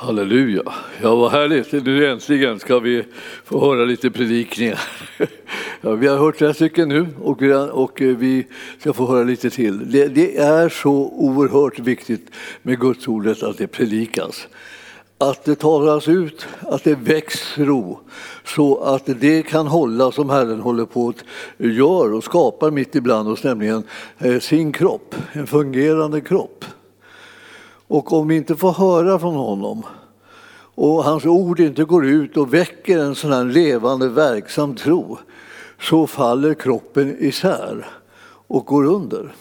Halleluja. Ja, vad härligt. Nu äntligen ska vi få höra lite predikningar. Ja, vi har hört flera stycken nu och vi, och eh, vi ska få höra lite till. Det, det är så oerhört viktigt med Guds ordet att det predikas. Att det talas ut, att det väcks tro så att det kan hålla som Herren håller på att göra och skapar mitt ibland oss, nämligen eh, sin kropp, en fungerande kropp. Och om vi inte får höra från honom och hans ord inte går ut och väcker en sån här levande, verksam tro så faller kroppen isär och går under.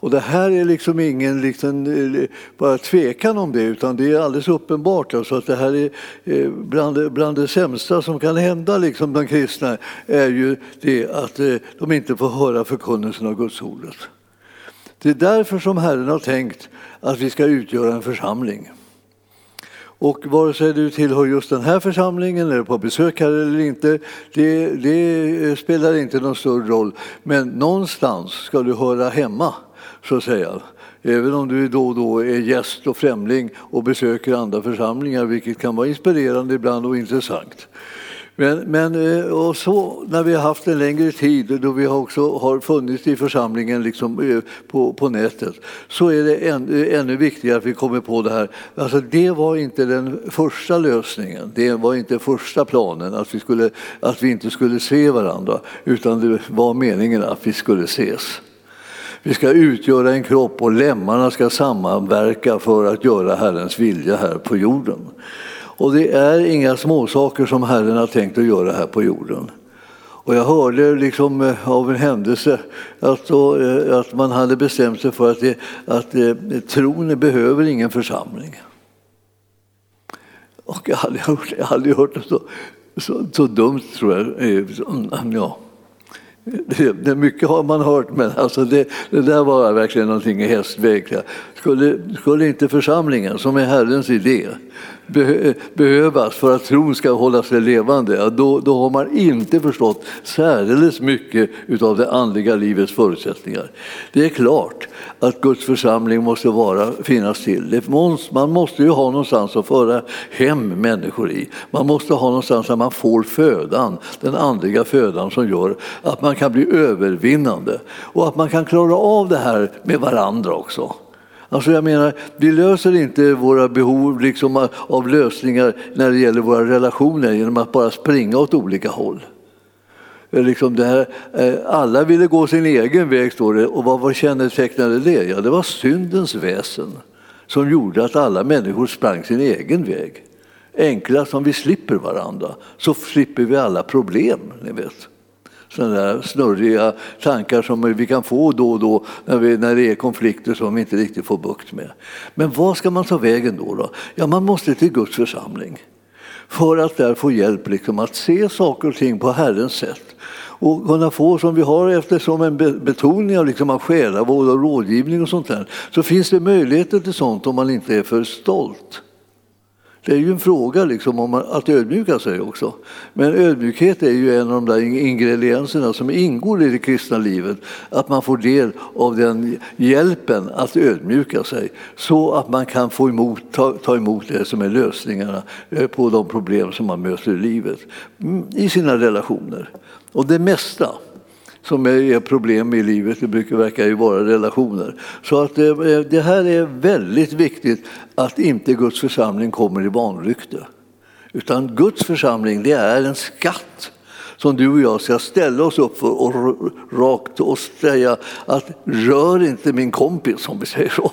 Och det här är liksom ingen liksom, bara tvekan om det, utan det är alldeles uppenbart. Alltså att det här är eh, bland, bland det sämsta som kan hända liksom bland kristna är ju det att eh, de inte får höra förkunnelsen av Guds ordet. Det är därför som Herren har tänkt att vi ska utgöra en församling. Och vare sig du tillhör just den här församlingen eller är på besök här eller inte, det, det, spelar inte någon större roll. Men någonstans ska du höra hemma, så att säga. Även om du då och då är gäst och främling och besöker andra församlingar, vilket kan vara inspirerande ibland och intressant. Men, men eh, och så, när vi har haft en längre tid, då vi också har funnits i församlingen liksom, eh, på, på nätet, så är det än, eh, ännu viktigare att vi kommer på det här. Alltså, det var inte den första lösningen, det var inte första planen att vi, skulle, att vi inte skulle se varandra, utan det var meningen att vi skulle ses. Vi ska utgöra en kropp och lemmarna ska samverka för att göra Herrens vilja här på jorden. Och det är inga småsaker som Herren har tänkt att göra här på jorden. Och jag hörde liksom eh, av en händelse att, då, eh, att man hade bestämt sig för att, det, att det, tron behöver ingen församling. Och jag har aldrig hört, jag aldrig hört något så, så, så dumt, tror jag. Mm, ja. Det, mycket har man hört, men alltså det, det där var verkligen någonting i hästväg. Skulle, skulle inte församlingen, som är Herrens idé, behövas för att tron ska hålla sig levande, då, då har man inte förstått särdeles mycket av det andliga livets förutsättningar. Det är klart att Guds församling måste vara, finnas till. Man måste ju ha någonstans att föra hem människor i. Man måste ha någonstans där man får födan, den andliga födan som gör att man kan bli övervinnande och att man kan klara av det här med varandra också. Alltså jag menar, vi löser inte våra behov liksom av lösningar när det gäller våra relationer genom att bara springa åt olika håll. Eh, liksom det här, eh, alla ville gå sin egen väg, står det. Och vad, vad kännetecknade det? Ja, det var syndens väsen som gjorde att alla människor sprang sin egen väg. Enklast om vi slipper varandra så slipper vi alla problem, ni vet sådana där snurriga tankar som vi kan få då och då när, vi, när det är konflikter som vi inte riktigt får bukt med. Men vad ska man ta vägen då? då? Ja, man måste till Guds församling för att där få hjälp liksom, att se saker och ting på Herrens sätt och kunna få, som vi har eftersom en betoning av, liksom, av själavård och rådgivning och sånt där, så finns det möjligheter till sånt om man inte är för stolt. Det är ju en fråga liksom om att ödmjuka sig också. Men ödmjukhet är ju en av de där ingredienserna som ingår i det kristna livet. Att man får del av den hjälpen att ödmjuka sig så att man kan få emot, ta, ta emot det som är lösningarna eh, på de problem som man möter i livet mm, i sina relationer. Och det mesta som är problem i livet, det brukar verka ju vara relationer. Så att det, det här är väldigt viktigt att inte Guds församling kommer i vanrykte. Utan Guds församling, det är en skatt som du och jag ska ställa oss upp för och rakt och säga att rör inte min kompis, om vi säger så.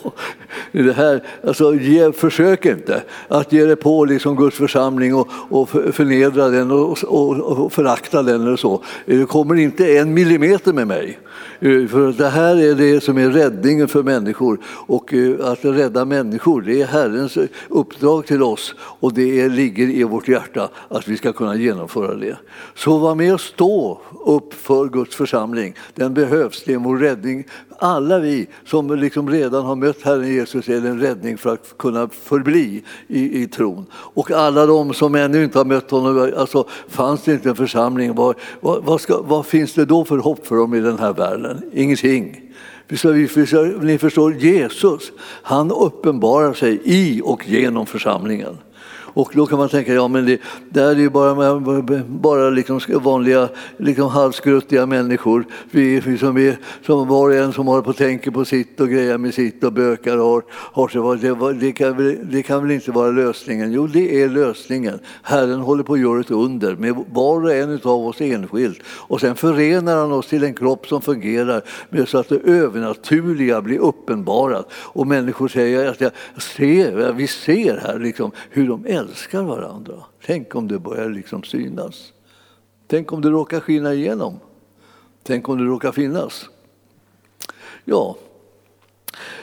Det här, alltså, ge, försök inte att ge dig på liksom Guds församling och, och förnedra den och, och, och förakta den eller så. Det kommer inte en millimeter med mig. Eh, för det här är det som är räddningen för människor och eh, att rädda människor det är Herrens uppdrag till oss och det ligger i vårt hjärta att vi ska kunna genomföra det. Så var med och stå upp för Guds församling. Den behövs, det är vår räddning. Alla vi som liksom redan har mött Herren Jesus är en räddning för att kunna förbli i, i tron. Och alla de som ännu inte har mött honom, alltså fanns det inte en församling, vad, vad, vad, ska, vad finns det då för hopp för dem i den här världen? Ingenting. Ni förstår, Jesus, han uppenbarar sig i och genom församlingen. Och då kan man tänka, ja men det, det är ju bara, bara liksom vanliga liksom halvskruttiga människor. Vi, vi som, är, som var och en som håller på och tänker på sitt och grejer med sitt och bökar och har, har sig. Det, det, kan väl, det kan väl inte vara lösningen? Jo, det är lösningen. Herren håller på att göra ett under med var och en av oss enskilt. Och sen förenar han oss till en kropp som fungerar med så att det övernaturliga blir uppenbarat. Och människor säger att jag ser, vi ser här liksom hur de älskar älskar varandra. Tänk om det börjar liksom synas. Tänk om det råkar skina igenom. Tänk om det råkar finnas. Ja,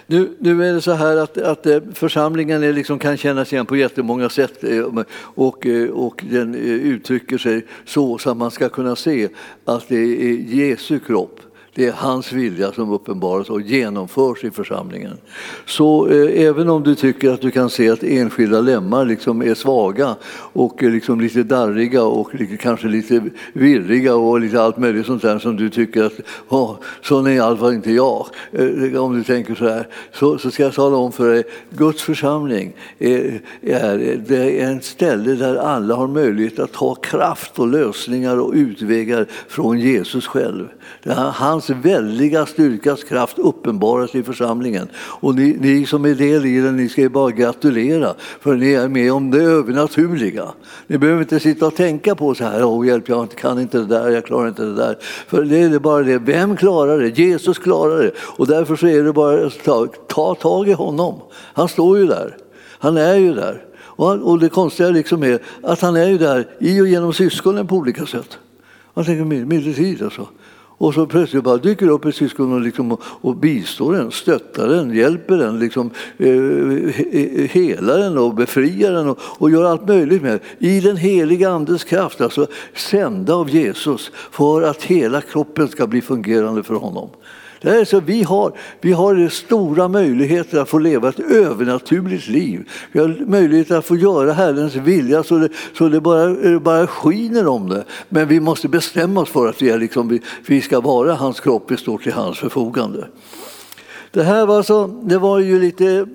nu, nu är det så här att, att eh, församlingen är liksom, kan kännas igen på jättemånga sätt eh, och, eh, och den uttrycker sig så, så att man ska kunna se att det är Jesu kropp det är hans vilja som uppenbaras och genomförs i församlingen. Så eh, även om du tycker att du kan se att enskilda lemmar liksom är svaga och eh, liksom lite darriga och lite, kanske lite virriga och lite allt möjligt sånt där som du tycker att oh, sån är i alla fall inte jag. Eh, om du tänker så här så, så ska jag tala om för dig, Guds församling är, är, det är ett ställe där alla har möjlighet att ta kraft och lösningar och utvägar från Jesus själv. Hans väldiga styrkas kraft uppenbaras i församlingen. Och ni, ni som är del i den, ni ska ju bara gratulera för ni är med om det övernaturliga. Ni behöver inte sitta och tänka på så här, åh hjälp, jag kan inte det där, jag klarar inte det där. För det är bara det, vem klarar det? Jesus klarar det. Och därför så är det bara att ta, ta tag i honom. Han står ju där. Han är ju där. Och, det konstiga liksom är att han är ju där i och genom syskonen på olika sätt. Man tänker medeltid alltså. Och så plötsligt bara dyker upp ett syskon och, liksom, och bistår den, stöttar den, hjälper den, liksom, eh, eh helar den och befriar den och, och gör allt möjligt med I den heliga Andes kraft, alltså sända av Jesus för att hela kroppen ska bli fungerande för honom. Det är så vi, har, vi har stora möjligheter att få leva ett övernaturligt liv. Vi har möjlighet att få göra Herrens vilja så det, så det bara, bara skiner om det. Men vi måste bestämma oss för att vi, är liksom, vi, vi ska vara hans kropp, vi står till hans förfogande. Det här var, så, det var ju lite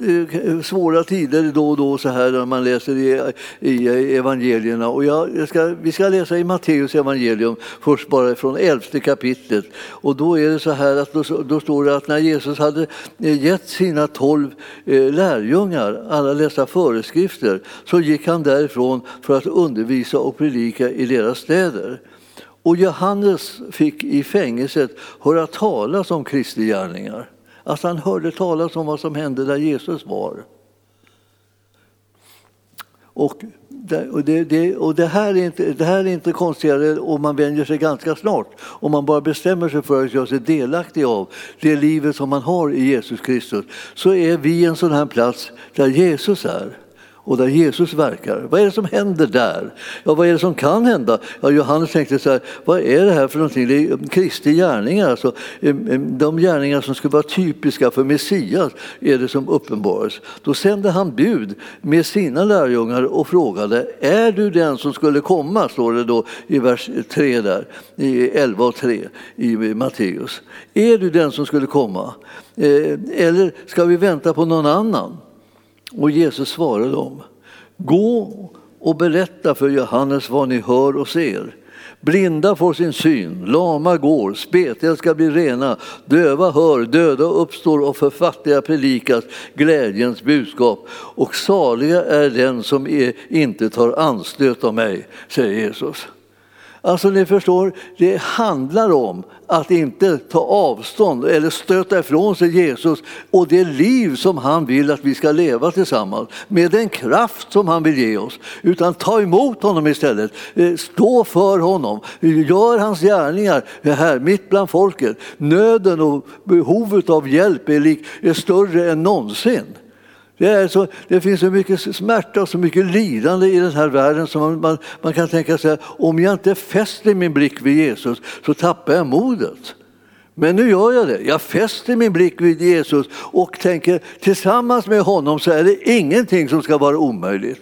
eh, svåra tider då och då så här när man läser i, i evangelierna. Och jag, jag ska, vi ska läsa i Matteus evangelium först bara från elfte kapitlet. Och då är det så här att då, då står det att när Jesus hade eh, gett sina tolv eh, lärjungar alla dessa föreskrifter så gick han därifrån för att undervisa och predika i deras städer. Och Johannes fick i fängelset höra talas om Kristi gärningar att han hörde talas om vad som hände där Jesus var. Och det, och det, det, och det, här är inte, det här är inte konstigare om man vänjer sig ganska snart. Om man bara bestämmer sig för att göra sig delaktig av det livet som man har i Jesus Kristus så är vi en sån här plats där Jesus är och där Jesus verkar. Vad är det som händer där? Ja, vad är det som kan hända? Ja, Johannes tänkte så här, vad är det här för någonting? Det är Kristi gärningar, alltså, de gärningar som skulle vara typiska för Messias är det som uppenbaras. Då sände han bud med sina lärjungar och frågade, är du den som skulle komma? står det då i vers 3 där, i 11 och 3 i Matteus. Är du den som skulle komma? Eh, eller ska vi vänta på någon annan? Och Jesus svarade dem, gå och berätta för Johannes vad ni hör och ser. Blinda får sin syn, lama går, spetiga ska bli rena, döva hör, döda uppstår och för fattiga predikas glädjens budskap. Och saliga är den som är, inte tar anstöt av mig, säger Jesus. Alltså ni förstår, det handlar om att inte ta avstånd eller stöta ifrån sig Jesus och det liv som han vill att vi ska leva tillsammans med den kraft som han vill ge oss. Utan ta emot honom istället, eh, stå för honom, gör hans gärningar här mitt bland folket. Nöden och behovet av hjälp är, lik, är större än någonsin. Det, är så, det finns så mycket smärta och så mycket lidande i den här världen som man, man, man kan tänka sig om jag inte fäster min blick vid Jesus så tappar jag modet. Men nu gör jag det. Jag fäster min blick vid Jesus och tänker tillsammans med honom så är det ingenting som ska vara omöjligt.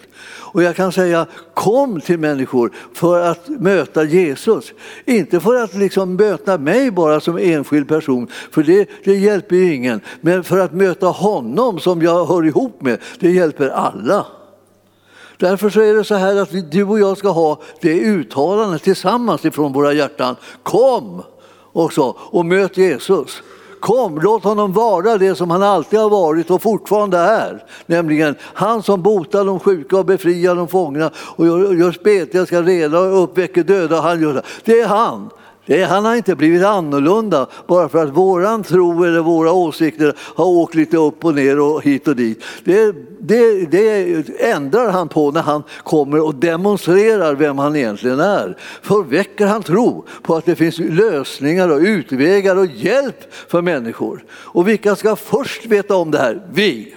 Och jag kan säga kom till människor för att möta Jesus. Inte för att liksom möta mig bara som enskild person, för det, det hjälper ju ingen. Men för att möta honom som jag hör ihop med, det hjälper alla. Därför så är det så här att du och jag ska ha det uttalandet tillsammans ifrån våra hjärtan. Kom också och möt Jesus. Kom, låt honom vara det som han alltid har varit och fortfarande är. Nämligen han som botar de sjuka och befriar de fångna och gör, gör spetiga ska rena och uppväcker döda. Han gör det. det är han. Det, han har inte blivit annorlunda bara för att våran tro eller våra åsikter har åkt lite upp och ner och hit och dit. Det, det, det ändrar han på när han kommer och demonstrerar vem han egentligen är. För väcker han tro på att det finns lösningar och utvägar och hjälp för människor. Och vilka ska först veta om det här? Vi!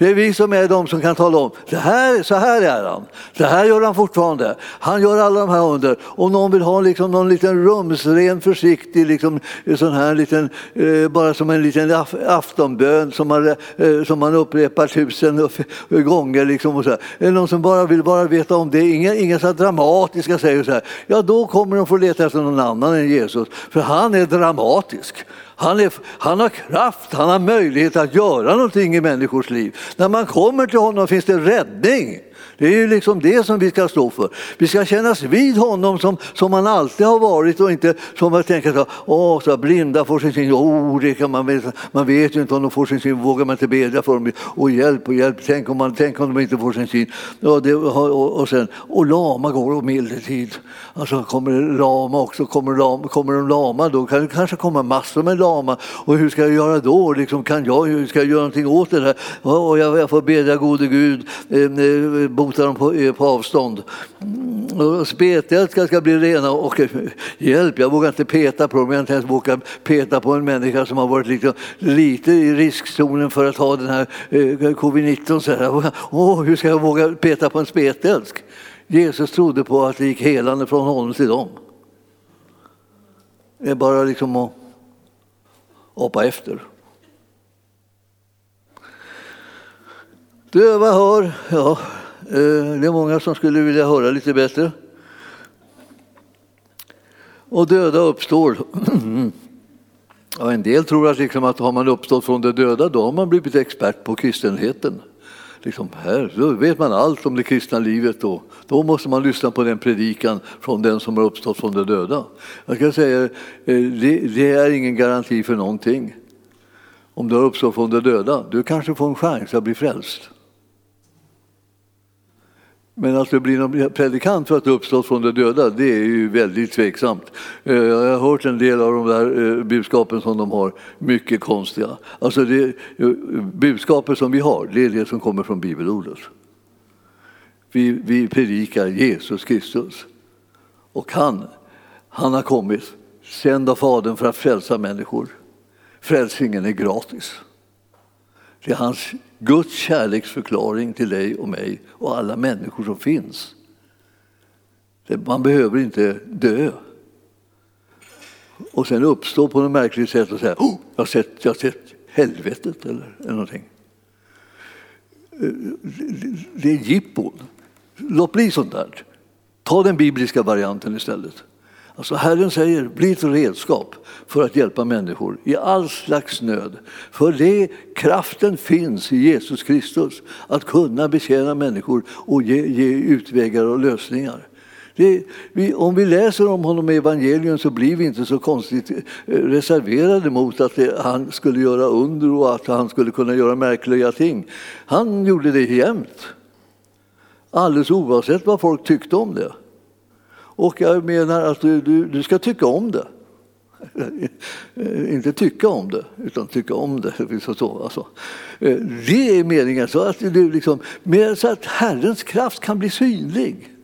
Det är vi som är de som kan tala om, det här, så här är han. Det här gör han fortfarande. Han gör alla de här under. Om någon vill ha liksom någon liten rumsren, försiktig, liksom, eh, sån här liten, eh, bara som en liten aftonbön som man, eh, som man upprepar tusen eh, gånger. Liksom, och så här. Någon som bara vill bara veta om det, inga, inga så dramatiska säger så här, ja då kommer de få leta efter någon annan än Jesus. För han är dramatisk. Han, är, han har kraft, han har möjlighet att göra någonting i människors liv. När man kommer till honom finns det räddning. Det är ju liksom det som vi ska stå för. Vi ska kännas vid honom som, som han alltid har varit och inte som att tänka så, åh, så blinda får sin syn, oh, det kan man, veta. man vet ju inte om de får sin syn, vågar man inte bedja för dem, och hjälp och hjälp, tänk om, man, tänk om de inte får sin syn. Och, det, och, och, sen, och lama går och medeltid. Alltså kommer det lama också, kommer, lama, kommer de lama då kan det kanske komma massor med lama och hur ska jag göra då? Liksom, kan jag, hur ska jag göra någonting åt det här? Och jag, jag får bedja gode Gud, eh, eh eh dem på, på avstånd. Och spetiga ska, ska bli rena och eh, hjälp, jag vågar inte peta på dem, jag inte ens vågar peta på en människa som har varit liksom, lite i riskzonen för att ha den här eh, covid-19. Så här. Oh, hur ska jag våga peta på en spetälsk? Jesus trodde på att det gick helande från honom till dem. Det är bara liksom att hoppa efter. Döva hör, ja, Eh, det är många som skulle vilja höra lite bättre. Och döda uppstår. Ja, en del tror att, liksom att har man uppstått från de döda då har man blivit expert på kristenheten. Liksom här, då vet man allt om det kristna livet. Då. då måste man lyssna på den predikan från den som har uppstått från de döda. Jag ska säga, eh, det, det är ingen garanti för någonting. Om du har uppstått från de döda, du kanske får en chans att bli frälst. Men att det blir någon predikant för att det uppstått från de döda, det är ju väldigt tveksamt. Eh, jag har hört en del av de där eh, budskapen som de har, mycket konstiga. Alltså det, eh, budskapet som vi har, det är det som kommer från bibelordet. Vi, vi predikar Jesus Kristus. Och han, han har kommit, sänd av Fadern för att frälsa människor. Frälsningen är gratis. Det är hans Guds kärleksförklaring till dig och mig och alla människor som finns. Man behöver inte dö. Och sen uppstå på något märkligt sätt och säga oh, jag, har sett, jag har sett helvetet eller, eller någonting. Eh, det är jippon. Låt bli sånt där. Ta den bibliska varianten istället. Alltså Herren säger, bli ett redskap för att hjälpa människor i all slags nöd. För det, kraften finns i Jesus Kristus att kunna betjäna människor och ge, ge utvägar och lösningar. Det, vi, om vi läser om honom i evangelium så blir vi inte så konstigt eh, reserverade mot att det, han skulle göra under och att han skulle kunna göra märkliga ting. Han gjorde det jämt. Alldeles oavsett vad folk tyckte om det. Och jag menar att du, du, du ska tycka om det. Inte tycka om det, utan tycka om det. Alltså. Eh, det är meningen, så att, du liksom, så att Herrens kraft kan bli synlig.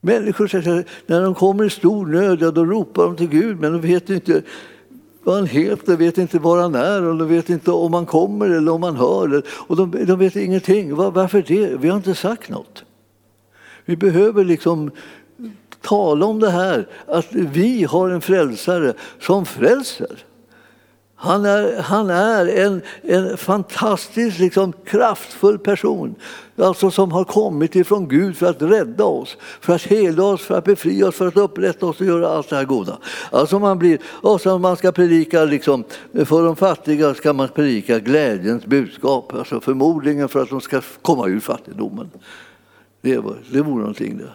Människor säger när de kommer i stor nöd, ja, då ropar de till Gud, men de vet inte vad han heter, vet inte var han är och de vet inte om han kommer eller om han hör. Och de, de vet ingenting. Varför det? Vi har inte sagt något. Vi behöver liksom tala om det här, att vi har en frälsare som frälser. Han är, han är en, en fantastiskt liksom, kraftfull person alltså som har kommit ifrån Gud för att rädda oss, för att hela oss, för att befria oss, för att upprätta oss och göra allt det här goda. Alltså man, blir, alltså man ska predika, liksom, för de fattiga ska man predika glädjens budskap, alltså förmodligen för att de ska komma ur fattigdomen. Det, var, det vore någonting det.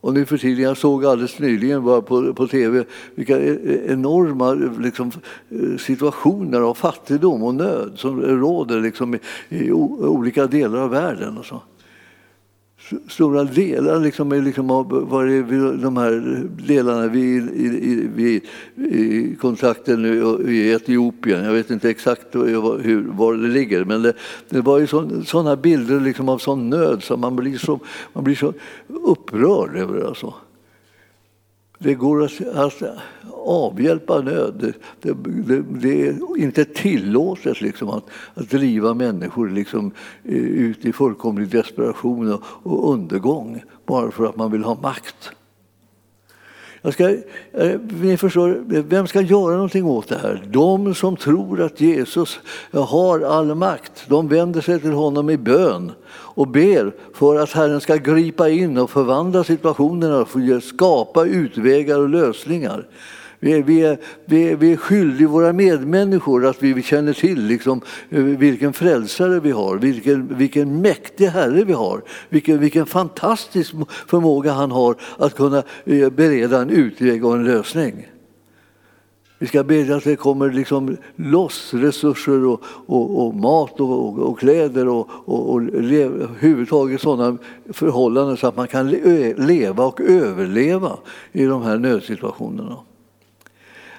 Och nu för tiden, jag såg alldeles nyligen bara på, på tv vilka e-, e-, enorma liksom, eh, situationer av fattigdom och nöd som råder liksom, i, i olika delar av världen. Och så stora delar liksom, liksom av var det, de här delarna vi, i, i, i kontakten i Etiopien. Jag vet inte exakt hur, var det ligger, men det, det var ju sådana bilder liksom av sån nöd så man blir så, man blir så upprörd över det. Alltså. Det går att, att avhjälpa nöd. Det, det, det, är inte tillåtet liksom att, att driva människor liksom, eh, ut i fullkomlig desperation och, och undergång bara för att man vill ha makt. Jag ska, eh, ni förstår, vem ska göra någonting åt det här? De som tror att Jesus har all makt, de vänder sig till honom i bön och ber för att Herren ska gripa in och förvandla situationerna och skapa utvägar och lösningar. Vi är, vi, är, vi, är, vi är skyldiga våra medmänniskor att vi känner till liksom, eh, vilken frälsare vi har, vilken, vilken mäktig Herre vi har, vilken, vilken fantastisk förmåga han har att kunna eh, bereda en utväg och en lösning. Vi ska bedja att det kommer liksom loss resurser och, och, och mat och, och, kläder och, och, och överhuvudtaget sådana förhållanden så att man kan leva och överleva i de här nödsituationerna.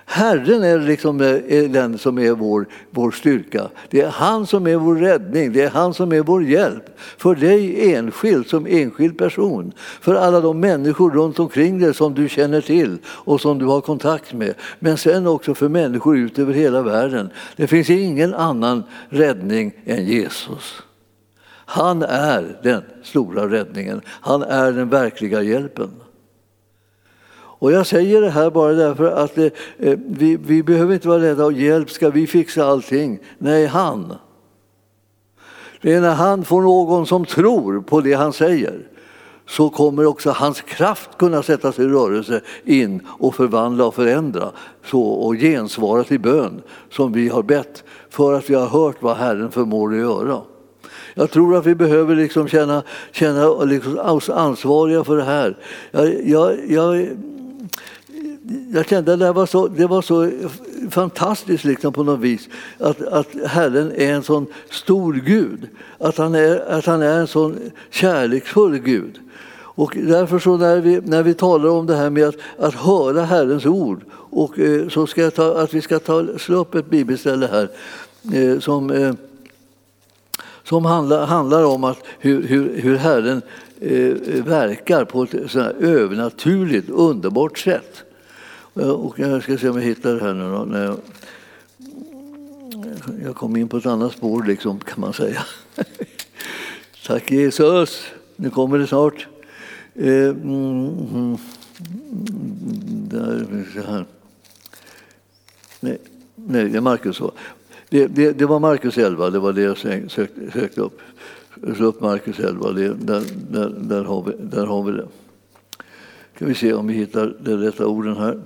Herren är, liksom, eh, är den som är vår, vår styrka. Det är han som är vår räddning, det är han som är vår hjälp. För dig enskild, som enskild person. För alla de människor runt omkring dig som du känner till och som du har kontakt med. Men sen också för människor ut över hela världen. Det finns ingen annan räddning än Jesus. Han är den stora räddningen. Han är den verkliga hjälpen. Och jag säger det här bara därför att eh, eh vi, vi behöver inte vara rädda. Hjälp, ska vi fixa allting? Nej, han. Det är när han får någon som tror på det han säger så kommer också hans kraft kunna sättas i rörelse in och förvandla och förändra så, och gensvara till bön som vi har bett för att vi har hört vad Herren förmår att göra. Jag tror att vi behöver liksom känna, känna liksom oss ansvariga för det här. Jag, jag, jag jag kände att det var så, det var så fantastiskt liksom på något vis att, att Herren är en sån stor Gud, att han är, att han är en sån kärleksfull Gud. Och därför så när vi, när vi talar om det här med att, att höra Herrens ord och eh, så ska jag ta, att vi ska ta, slå upp ett bibelställe här eh, som, eh, som handlar, handlar om att hur, hur, hur Herren eh, verkar på ett sådär övernaturligt, underbart sätt. Och jag ska se om jag hittar det här nu då. När jag, jag kom in på ett annat spår liksom, kan man säga. Tack Jesus, nu kommer det snart. Eh, mm, mm där, så här. Nej, nej, det är Markus. Det, det, det, var Markus 11, det var det jag sökte, sökte upp. Så upp Markus 11, det, där, där, där, har vi, där har vi det. Ska vi se om vi hittar de rätta orden här.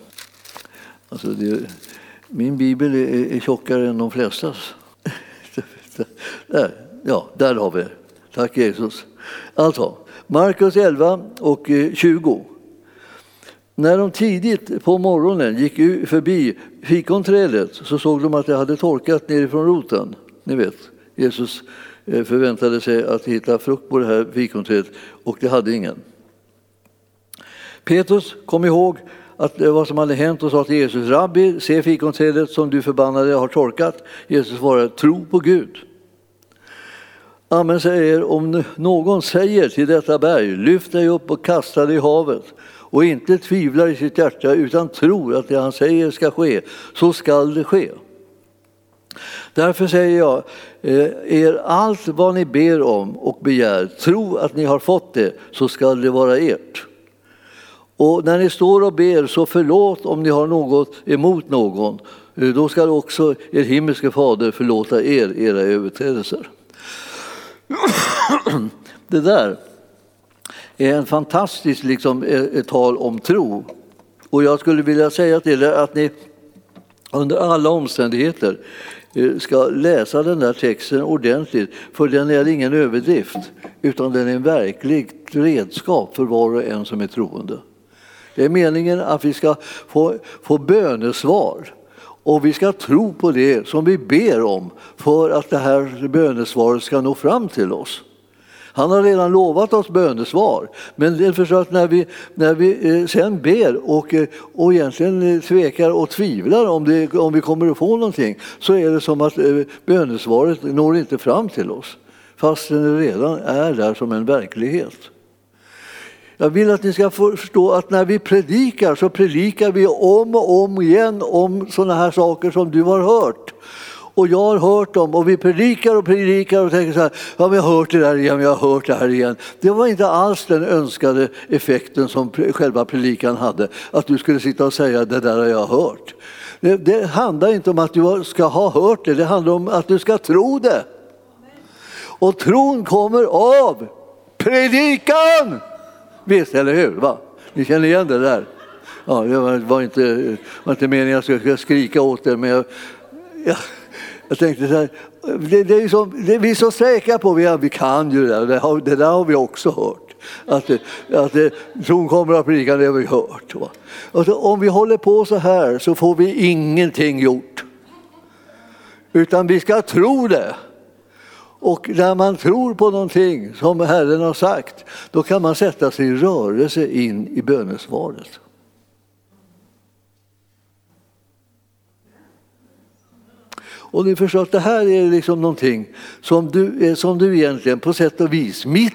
Alltså det, min bibel är, är tjockare än de flestas. där, ja, där har vi det. Tack Jesus. Alltså, Markus 11 och eh, 20. När de tidigt på morgonen gick förbi fikonträdet så såg de att det hade torkat nerifrån roten. Ni vet, Jesus eh, förväntade sig att hitta frukt på det här fikonträdet och det hade ingen. Petrus kom ihåg att vad som hade hänt och sa till Jesus, Rabbi, se fikonträdet som du förbannade har torkat. Jesus svarade, tro på Gud. Amen säger, om någon säger till detta berg, lyft dig upp och kasta dig i havet och inte tvivlar i sitt hjärta utan tror att det han säger ska ske, så skall det ske. Därför säger jag eh, er allt vad ni ber om och begär, tro att ni har fått det, så skall det vara ert. Och när ni står och ber, så förlåt om ni har något emot någon. Eh, då ska också er himmelske fader förlåta er era överträdelser. Det där är en fantastisk liksom, eh, tal om tro. Och jag skulle vilja säga till er att ni under alla omständigheter eh, ska läsa den där texten ordentligt, för den är ingen överdrift, utan den är en verkligt redskap för var och en som är troende. Det är meningen att vi ska få, få bönesvar och vi ska tro på det som vi ber om för att det här bönesvaret ska nå fram till oss. Han har redan lovat oss bönesvar. Men det är för att när vi, när vi eh, sen ber och, eh, och egentligen eh, tvekar och tvivlar om, det, om vi kommer att få någonting så är det som att bönesvaret når inte fram till oss fast det redan är där som en verklighet. Jag vill att ni ska förstå att när vi predikar så predikar vi om och om igen om sådana här saker som du har hört och jag har hört dem och vi predikar och predikar och tänker så här, ja vi har hört det där igen, vi har hört det här igen. Det var inte alls den önskade effekten som själva predikan hade, att du skulle sitta och säga det där har jag hört. Det, det handlar inte om att du ska ha hört det, det handlar om att du ska tro det. Och tron kommer av predikan! Visst, eller hur? Va? Ni känner igen det där? Ja, det var inte, var inte meningen att jag skulle skrika åt er, men jag, jag jag tänkte så här, det, det är så, det, vi är så säkra på att vi, kan ju det där, det, har, det där har vi också hört. Att, att tron kommer av predikan, det har vi hört. Alltså, om vi håller på så här så får vi ingenting gjort. Utan vi ska tro det. Och när man tror på någonting som Herren har sagt, då kan man sätta sig i rörelse in i bönesvaret. Och ni förstår att det här är liksom någonting som du, eh, som du egentligen på sätt och vis, mitt,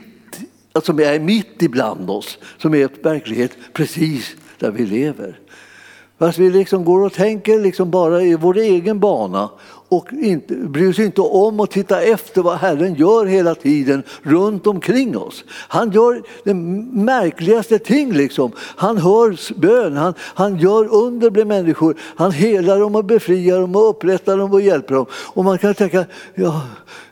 alltså som är mitt ibland oss, som är verklighet precis där vi lever. Fast vi liksom går och tänker liksom bara i vår egen bana och inte, bryr sig inte om att titta efter vad Herren gör hela tiden runt omkring oss. Han gör det märkligaste ting. Liksom. Han hör bön, han, han gör under bland människor. Han helar dem och befriar dem och upprättar dem och hjälper dem. Och man kan tänka, ja,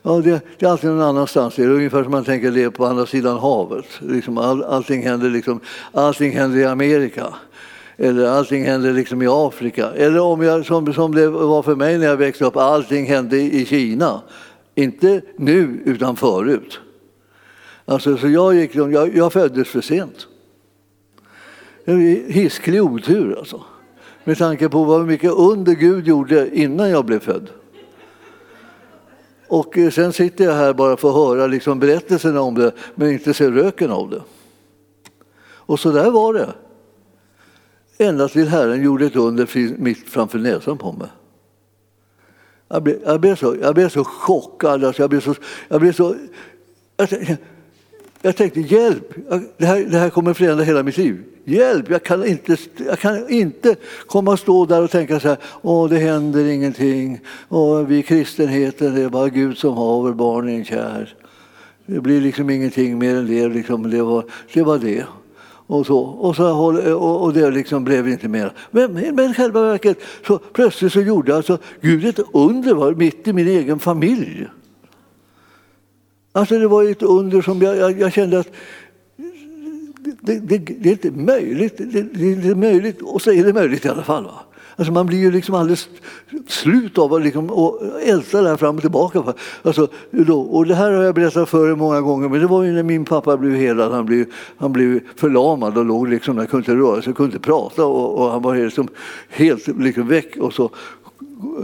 ja det, det är alltid någon annanstans. Det är ungefär som man tänker det på andra sidan havet. Liksom all, allting, händer liksom, allting händer i Amerika. Eller allting hände liksom i Afrika. Eller om jag, som, som det var för mig när jag växte upp, allting hände i Kina. Inte nu, utan förut. Alltså, så jag, gick, jag, jag föddes för sent. Hisklig otur alltså. Med tanke på vad mycket under Gud gjorde innan jag blev född. Och eh, sen sitter jag här bara för att höra liksom berättelserna om det, men inte se röken av det. Och så där var det. Ända till Herren gjorde ett under mitt framför näsan på mig. Jag blev, jag blev, så, jag blev så chockad. Alltså jag, blev så, jag, blev så, jag, tänkte, jag tänkte hjälp, det här, det här kommer förändra hela mitt liv. Hjälp, jag kan inte, jag kan inte komma och stå där och tänka så här, åh det händer ingenting, åh, vi kristenheten, det är bara Gud som haver barnen kär. Det blir liksom ingenting mer än det, liksom, det, var, det var det. Och, så. Och, så, och, det liksom blev inte mer. Men, men själva verket, så plötsligt så gjorde alltså Gud ett under var mitt i min egen familj. Alltså det var ett under som jag, jag, jag kände att det, det, det, är inte möjligt. Det, det, är möjligt, och så är det möjligt i alla fall. Va? Alltså man blir ju liksom alldeles slut av att liksom, älta det här fram och tillbaka. Alltså, då, och det här har jag berättat för er många gånger, men det var ju när min pappa blev helad. Han blev, han blev förlamad och låg liksom, han kunde inte röra sig, kunde inte prata och, och han var liksom helt liksom väck. Och så,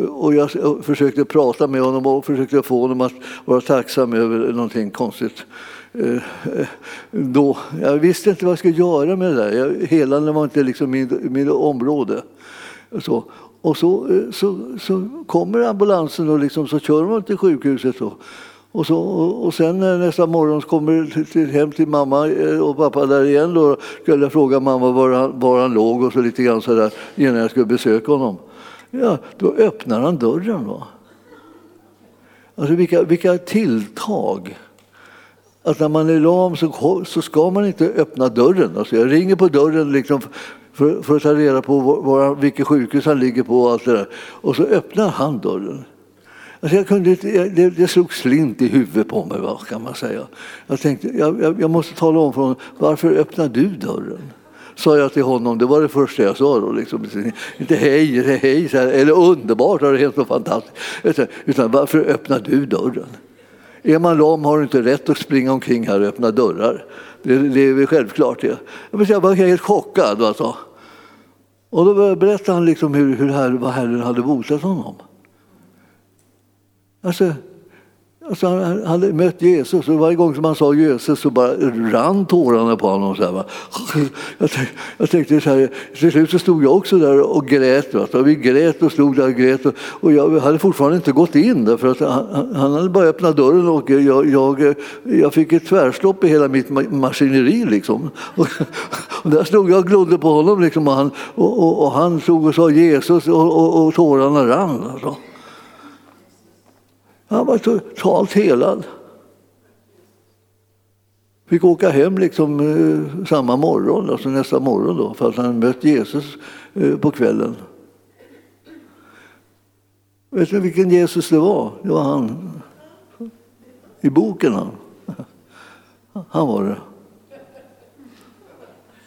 och jag försökte prata med honom och försökte få honom att vara tacksam över någonting konstigt. Eh, då. Jag visste inte vad jag skulle göra med det där. Helande var inte liksom min, min område. Så. Och så, eh, så, så kommer ambulansen och liksom, så kör de till sjukhuset. Då. Och, så, och sen eh, nästa morgon kommer till, hem till mamma eh, och pappa där igen. Då skulle jag fråga mamma var han, var han låg och så lite grann så där, innan jag skulle besöka honom. Ja, då öppnar han dörren. Va? Alltså vilka, vilka tilltag! att när man är lam så, så ska man inte öppna dörren. Alltså jag ringer på dörren liksom för, för att ta reda på var, vilket sjukhus han ligger på och allt det där. Och så öppnar han dörren. Alltså jag kunde det, det slog slint i huvudet på mig, kan man säga. Jag tänkte, jag, jag, jag måste tala om för honom, varför öppnar du dörren? Sa jag till honom, det var det första jag sa då. Liksom. Inte hej, hej, eller underbart, det helt så fantastiskt. Utan varför öppnar du dörren? Är man lam har du inte rätt att springa omkring här och öppna dörrar. Det, det är väl självklart det. Jag var helt chockad. Alltså. Och då berättade han liksom hur, hur här, vad Herren hade botat honom. Alltså, alltså han hade mött Jesus och varje gång som han sa Jesus så bara rann tårarna på honom. Så här, jag, tänkte, jag tänkte så här, till slut så stod jag också där och grät. Va? Vi grät och stod där och grät och, och jag hade fortfarande inte gått in därför att han, han hade bara öppnat dörren och jag, jag, jag fick ett tvärstopp i hela mitt maskineri. Liksom. Och, och där stod jag och glodde på honom liksom, och, han, och, och, och han stod och sa Jesus och, och, och tårarna rann. Alltså. Han var totalt helad. Fick åka hem liksom, eh, samma morgon, alltså nästa morgon då, för att han mött Jesus eh, på kvällen. Vet du vilken Jesus det var? Det var han i boken. Han, han var det.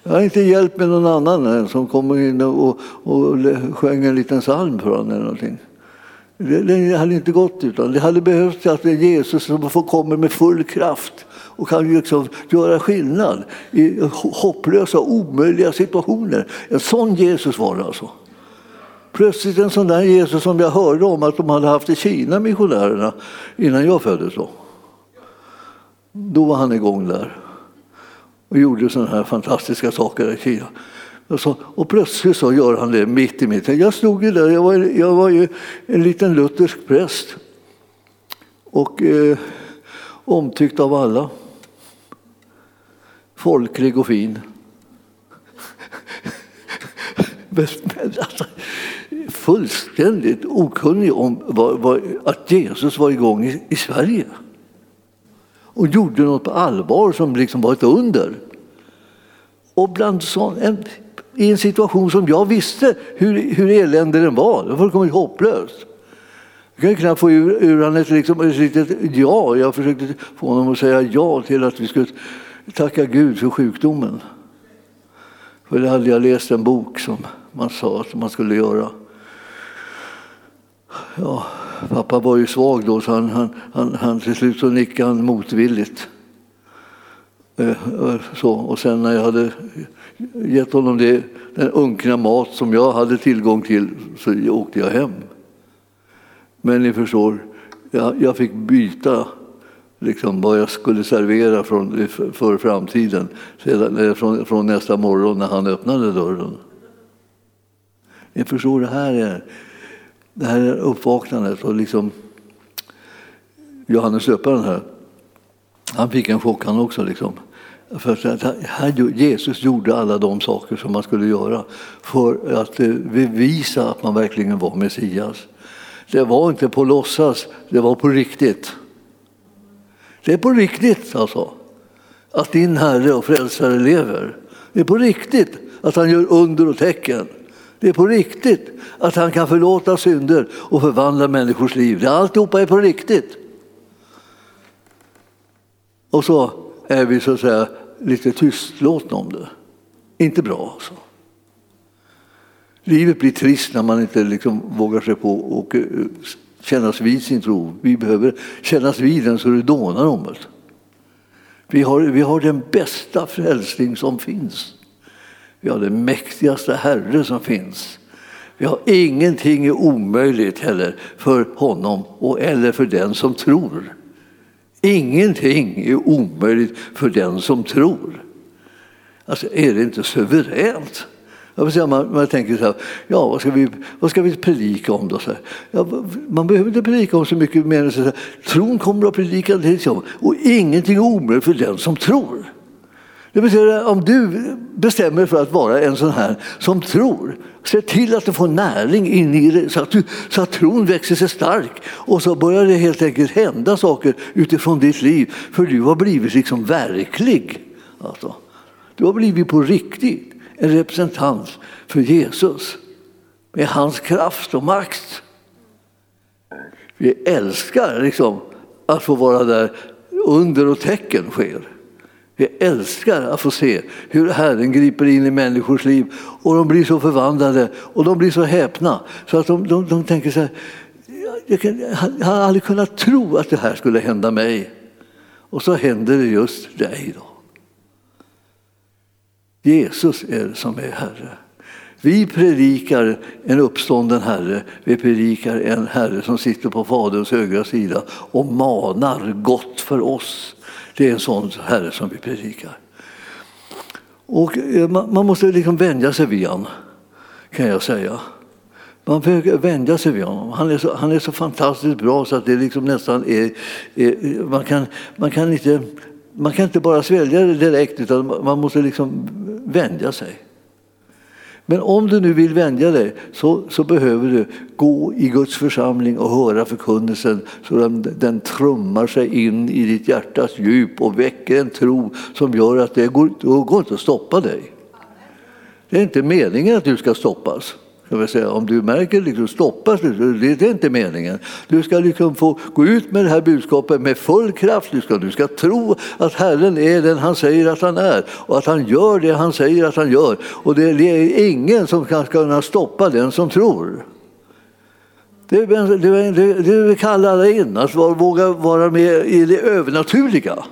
Jag har inte hjälpt med någon annan som kom in och, och sjöng en liten psalm för honom eller någonting. Det hade inte gått utan det hade behövts att det är Jesus som kommer med full kraft och kan liksom göra skillnad i hopplösa, omöjliga situationer. En sån Jesus var det alltså. Plötsligt en sån där Jesus som jag hörde om att de hade haft i Kina, missionärerna, innan jag föddes. Då, då var han igång där och gjorde sådana här fantastiska saker i Kina. Och, så, och plötsligt så gör han det mitt i mitt. Jag stod ju där, jag var, jag var ju en liten luthersk präst. Och eh, omtyckt av alla. Folklig och fin. Men, alltså, fullständigt okunnig om vad, vad, att Jesus var igång i, i Sverige. Och gjorde något på allvar som liksom var ett under. Och bland sån, en i en situation som jag visste hur, hur eländig den var. Det var fullkomligt hopplöst. Jag kunde knappt få ur, ur honom ett, liksom, ett litet ja. Jag försökte få honom att säga ja till att vi skulle tacka Gud för sjukdomen. För det hade jag läst en bok som man sa att man skulle göra. Ja, pappa var ju svag då så han, han, han, han till slut så nickade han motvilligt. Eh, eh, så, och sen när jag hade gett honom det, den unkna mat som jag hade tillgång till så åkte jag hem. Men ni förstår, jag, jag fick byta liksom, vad jag skulle servera från, för framtiden sedan, eh, från, från nästa morgon när han öppnade dörren. Ni förstår, det här är, det här är uppvaknandet. Och liksom, Johannes döparen här, han fick en chock han också. Liksom. För att Jesus gjorde alla de saker som man skulle göra för att eh, bevisa att man verkligen var Messias. Det var inte på låtsas, det var på riktigt. Det är på riktigt alltså, att din Herre och Frälsare lever. Det är på riktigt att han gör under och tecken. Det är på riktigt att han kan förlåta synder och förvandla människors liv. Alltihopa är på riktigt. Och så är vi så att säga lite tystlåtna om det. Inte bra alltså. Livet blir trist när man inte liksom vågar sig på och eh, kännas vid sin tro. Vi behöver kännas vid den så det dånar om det. Vi har, vi har den bästa frälsning som finns. Vi har den mäktigaste Herre som finns. Vi har ingenting är omöjligt heller för honom och eller för den som tror. Ingenting är omöjligt för den som tror. Alltså, är det inte suveränt? Man, man tänker så här, ja, vad ska vi, vad ska vi predika om då? Så ja, man behöver inte predika om så mycket mer än så här, tron kommer att predika till sig och ingenting är omöjligt för den som tror. Det betyder om du bestämmer dig för att vara en sån här som tror, se till att du får näring in i det så att, du, så att tron växer sig stark och så börjar det helt enkelt hända saker utifrån ditt liv för du har blivit liksom verklig. Alltså, du har blivit på riktigt en representant för Jesus med hans kraft och makt. Vi älskar liksom att få vara där under och tecken sker. Vi älskar att få se hur Herren griper in i människors liv och de blir så förvandlade och de blir så häpna så att de, de, de tänker så här, jag, kan, jag har aldrig kunnat tro att det här skulle hända mig. Och så händer det just dig. då. Jesus är det som är Herre. Vi predikar en uppstånden Herre, vi predikar en Herre som sitter på Faderns högra sida och manar gott för oss. Det är en sån Herre som vi predikar. Och eh, man måste liksom vänja sig vid honom, kan jag säga. Man försöker vänja sig vid honom. Han är så, han är så fantastiskt bra så att det liksom nästan är, är man, kan, man, kan inte, man kan inte bara svälja det direkt utan man måste liksom vänja sig. Men om du nu vill vänja dig så, så behöver du gå i Guds församling och höra förkunnelsen så den, den trummar sig in i ditt hjärtas djup och väcker en tro som gör att det går, det går inte att stoppa dig. Det är inte meningen att du ska stoppas. Jag säga. Om du märker liksom stoppas, det är inte meningen. Du ska liksom få gå ut med det här budskapet med full kraft. Du ska, du ska tro att Herren är den han säger att han är och att han gör det han säger att han gör. Och det är ingen som kan kunna stoppa den som tror. Det det, det, det vi kallar in, att våga vara med i det övernaturliga.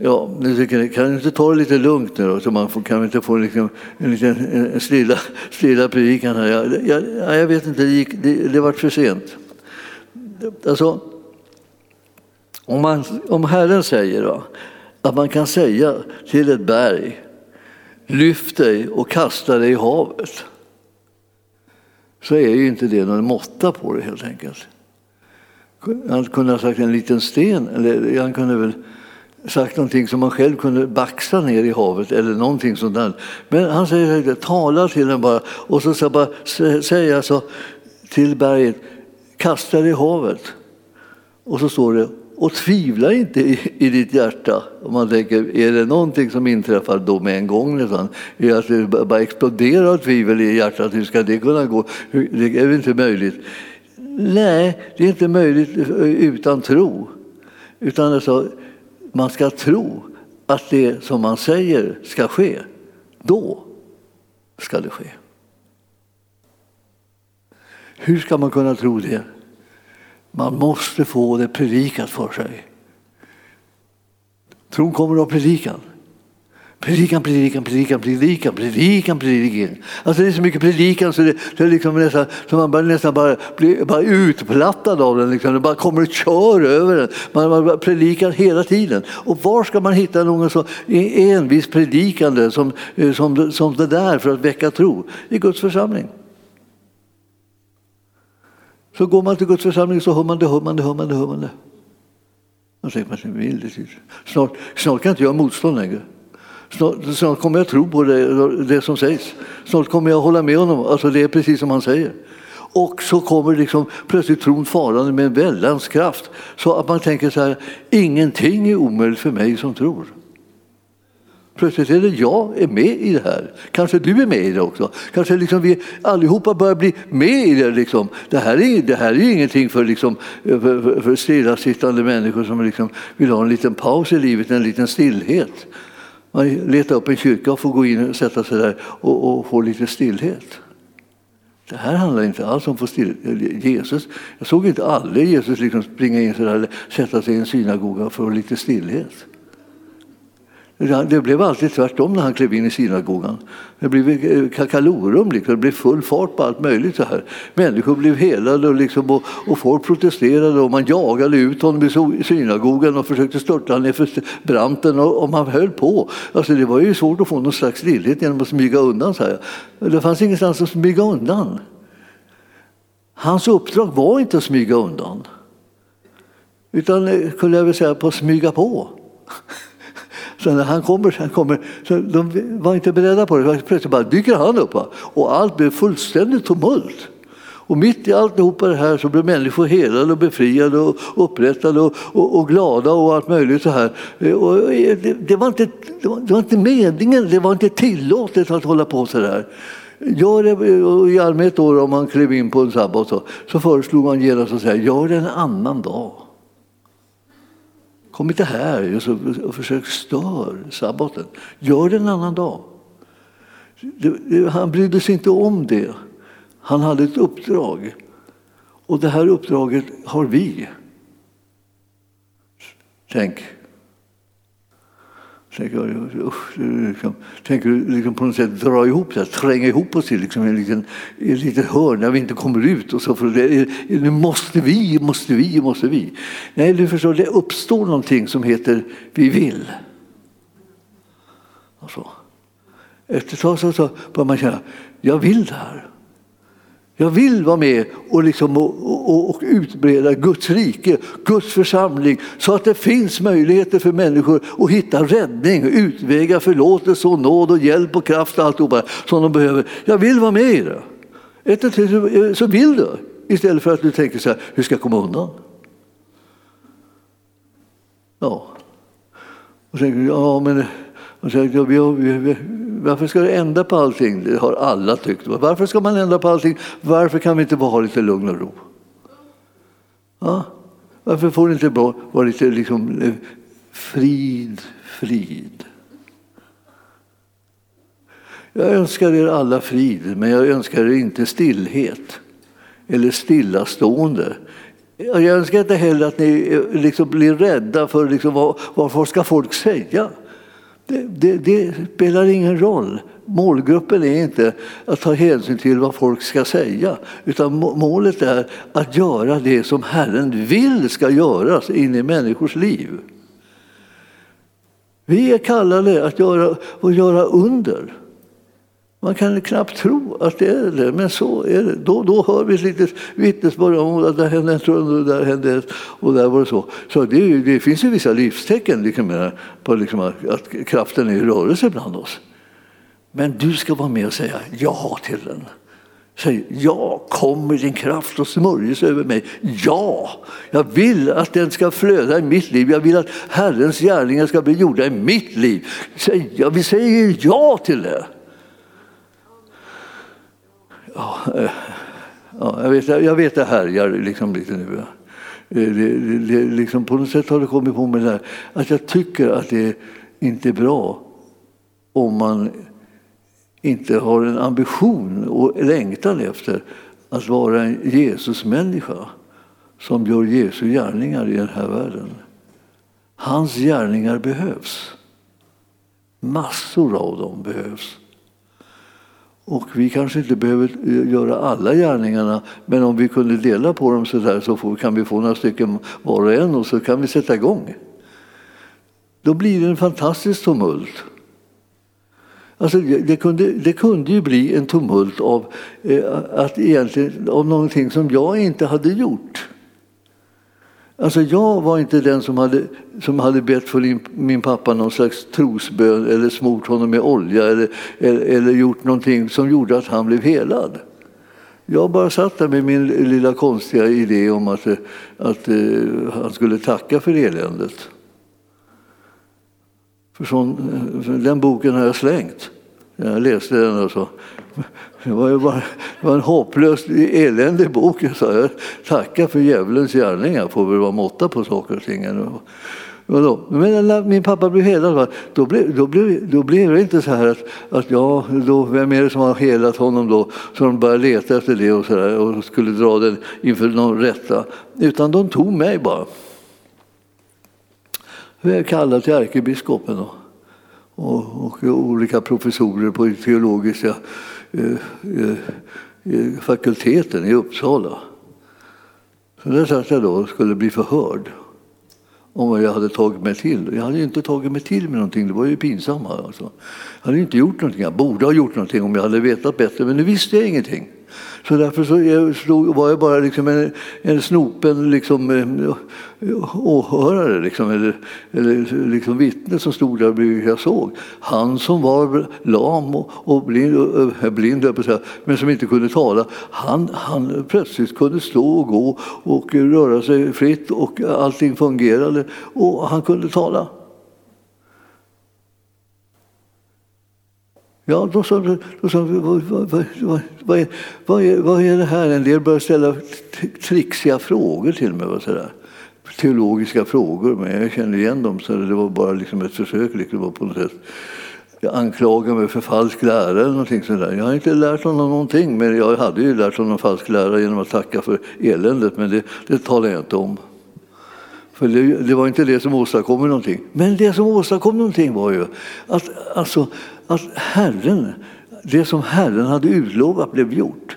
Ja, nu tycker jag, kan du inte ta det lite lugnt nu då, så man får, kan vi inte få liksom en liten en stilla, stilla predikan här? Jag, jag, jag vet inte, det, gick, det, det var för sent. Alltså, om, man, om Herren säger då, att man kan säga till ett berg, lyft dig och kasta dig i havet, så är ju inte det någon måtta på det helt enkelt. Han kunde ha sagt en liten sten, eller han kunde väl sagt någonting som man själv kunde baxa ner i havet eller någonting sånt där. Men han säger tala till den bara och så ska bara säga så till berget, kasta det i havet. Och så står det, och tvivla inte i, i ditt hjärta. Om man tänker, är det någonting som inträffar då med en gång, liksom, är att det bara exploderar tvivel i hjärtat, hur ska det kunna gå? Det är inte möjligt. Nej, det är inte möjligt eh, utan tro. Utan alltså, man ska tro att det som man säger ska ske, då ska det ske. Hur ska man kunna tro det? Man måste få det predikat för sig. Tron kommer av predikan. Predikan, predikan, predikan, predikan, predikan, predikan. Alltså det är så mycket predikan så det, det är liksom nästan, så man bara, nästan bara blir bara utplattad av den. Liksom. Det bara kommer och kör över den. Man, man predikar hela tiden. Och var ska man hitta någon så envis predikande som, eh, som, som det där för att väcka tro? I Guds församling. Så går man till Guds församling så hör man det, hör man det, hör man det, hör man det. Man säger, snart, snart kan jag inte göra motstånd längre. Snart, snart kommer jag tro på det, det, som sägs. Snart kommer jag hålla med honom. Alltså det är precis som han säger. Och så kommer liksom plötsligt tron farande med en väldans kraft. Så att man tänker så här, ingenting är omöjligt för mig som tror. Plötsligt är det jag är med i det här. Kanske du är med i det också. Kanske liksom vi allihopa börjar bli med i det. Liksom. Det, här är, det här är ingenting för, liksom, för, för, för stillasittande människor som liksom vill ha en liten paus i livet, en liten stillhet. Man letar upp en kyrka och får gå in och sätta sig där och, och få lite stillhet. Det här handlar inte alls om att få stillhet. Jesus, jag såg inte aldrig Jesus liksom springa in så där, sätta sig i en synagoga för att få lite stillhet. Det blev alltid tvärtom när han klev in i synagogan. Det blev eh, kakalorum, liksom. det blev full fart på allt möjligt. Så här. Människor blev helade och, liksom, och, och folk protesterade och man jagade ut honom i synagogan och försökte störta honom för branten och, och man höll på. Alltså, det var ju svårt att få någon slags stillhet genom att smyga undan. Så här. Det fanns ingenstans att smyga undan. Hans uppdrag var inte att smyga undan. Utan, eh, skulle jag vilja säga, på att smyga på. Så när han kommer, han kommer så de var inte beredda på det. Plötsligt bara dyker han upp och allt blev fullständigt tumult. Och mitt i alltihopa det här så blev människor helade och befriade och upprättade och, och, och glada och allt möjligt så här. Eh, och eh, det, det, var inte, det, var, det var inte meningen, det var inte tillåtet att hålla på så där. Gör det, eh, I allmänhet då, om man klev in på en sabbat så, så föreslog man genast att säga gör det en annan dag. Kom inte här och, och försök störa sabbaten. Gör det en annan dag. Han brydde sig inte om det. Han hade ett uppdrag. Och det här uppdraget har vi. Tänk. Tänker usch, liksom, tänker liksom på något sätt dra ihop det, tränga ihop oss i liksom en liten, en liten hörn där vi inte kommer ut. Och så för det, nu måste vi, måste vi, måste vi. Nej, du förstår, det uppstår någonting som heter vi vill. Alltså. Efter ett tag så, så börjar man känna, jag vill det här. Jag vill vara med och, liksom, och, och, och, utbreda Guds rike, Guds församling så att det finns möjligheter för människor att hitta räddning, utvägar, förlåtelse och nåd och hjälp och kraft och alltihopa som de behöver. Jag vill vara med i det. Ett och till så vill du istället för att du tänker så här, hur ska jag komma undan? Ja. Och tänker, ja men och så, ja, vi, vi, varför ska du ändra på allting? Det har alla tyckt. Varför ska man ändra på allting? Varför kan vi inte bara ha lite lugn och ro? Ja? Varför får det inte bara vara lite liksom, eh, frid, frid? Jag önskar er alla frid, men jag önskar er inte stillhet eller stillastående. Jag önskar inte heller att ni eh, liksom blir rädda för liksom, vad, vad ska folk säga. Det, det, det, spelar ingen roll. Målgruppen är inte att ta hänsyn till vad folk ska säga utan målet är att göra det som Herren vill ska göras in i människors liv. Vi är kallade att göra, att göra under. Man kan knappt tro att det är det, men så är det. Då, då hör vi ett litet vittnesbörd om att där hände en trund och där hände och där var det så. Så det, det finns ju vissa livstecken liksom, på liksom att, att kraften är i rörelse bland oss. Men du ska vara med och säga ja till den. Säg ja, kom med din kraft och smörjelse över mig. Ja, jag vill att den ska flöda i mitt liv. Jag vill att Herrens gärningar ska bli gjorda i mitt liv. Säg, ja, vi säger ja till det. Ja, eh, ja, jag, vet, jag vet det härjar liksom lite nu. Eh, det, det, det, liksom på något sätt har det kommit på mig där, att jag tycker att det inte är bra om man inte har en ambition och längtan efter att vara en Jesusmänniska som gör Jesu gärningar i den här världen. Hans gärningar behövs. Massor av dem behövs. Och vi kanske inte behöver eh, göra alla gärningarna, men om vi kunde dela på dem så där så får, kan vi få några stycken var och en och så kan vi sätta igång. Då blir det en fantastisk tumult. Alltså, det, kunde, det kunde ju bli en tumult av, eh, att egentligen, av någonting som jag inte hade gjort. Alltså jag var inte den som hade, som hade bett för min pappa någon slags trosbön eller smort honom med olja eller, eller, eller, gjort någonting som gjorde att han blev helad. Jag bara satt där med min lilla konstiga idé om att, att att han skulle tacka för eländet. För, sån, eh, för den boken har jag slängt. Jag läste den och så det var ju bara, det var en hopplös eländig bok. Jag sa, jag tackar för djävulens gärningar, får väl vara måtta på saker och ting. Men när min pappa blev helad, då blev, då blev, då blev det inte så här att, att ja, då, vem är det som har helat honom då? Så de började leta efter det och, så där, och skulle dra den inför någon rätta. Utan de tog mig bara. Jag kallade till ärkebiskopen. Och, och olika professorer på teologiska fakulteten i Uppsala. Så där satt jag då och skulle bli förhörd om vad jag hade tagit mig till. Jag hade inte tagit mig till med någonting, det var ju pinsamt. Alltså. Jag hade inte gjort någonting, jag borde ha gjort någonting om jag hade vetat bättre, men nu visste jag ingenting. Så därför så stod, var jag bara liksom en, en snopen liksom, eh, åhörare liksom, eller, eller liksom vittne som stod där bredvid jag såg. Han som var lam och, och blind, och, blind men som inte kunde tala, han, han plötsligt kunde stå och gå och röra sig fritt och allting fungerade och han kunde tala. Ja, då sa då sa vad, vad, vad, vad, är, vad, är, vad är det här? En del började ställa trixiga frågor till mig. Och sådär. Teologiska frågor, men jag kände igen dem så det var bara liksom ett försök. Liksom, på något sätt. Jag anklagar mig för falsk lära eller någonting sådär. Jag har inte lärt honom någonting, men jag hade ju lärt honom falsk lära genom att tacka för eländet, men det, det talar jag inte om. För det, det, var inte det som åstadkom någonting. Men det som åstadkom någonting var ju att, alltså, att Herren, det som Herren hade utlovat blev gjort.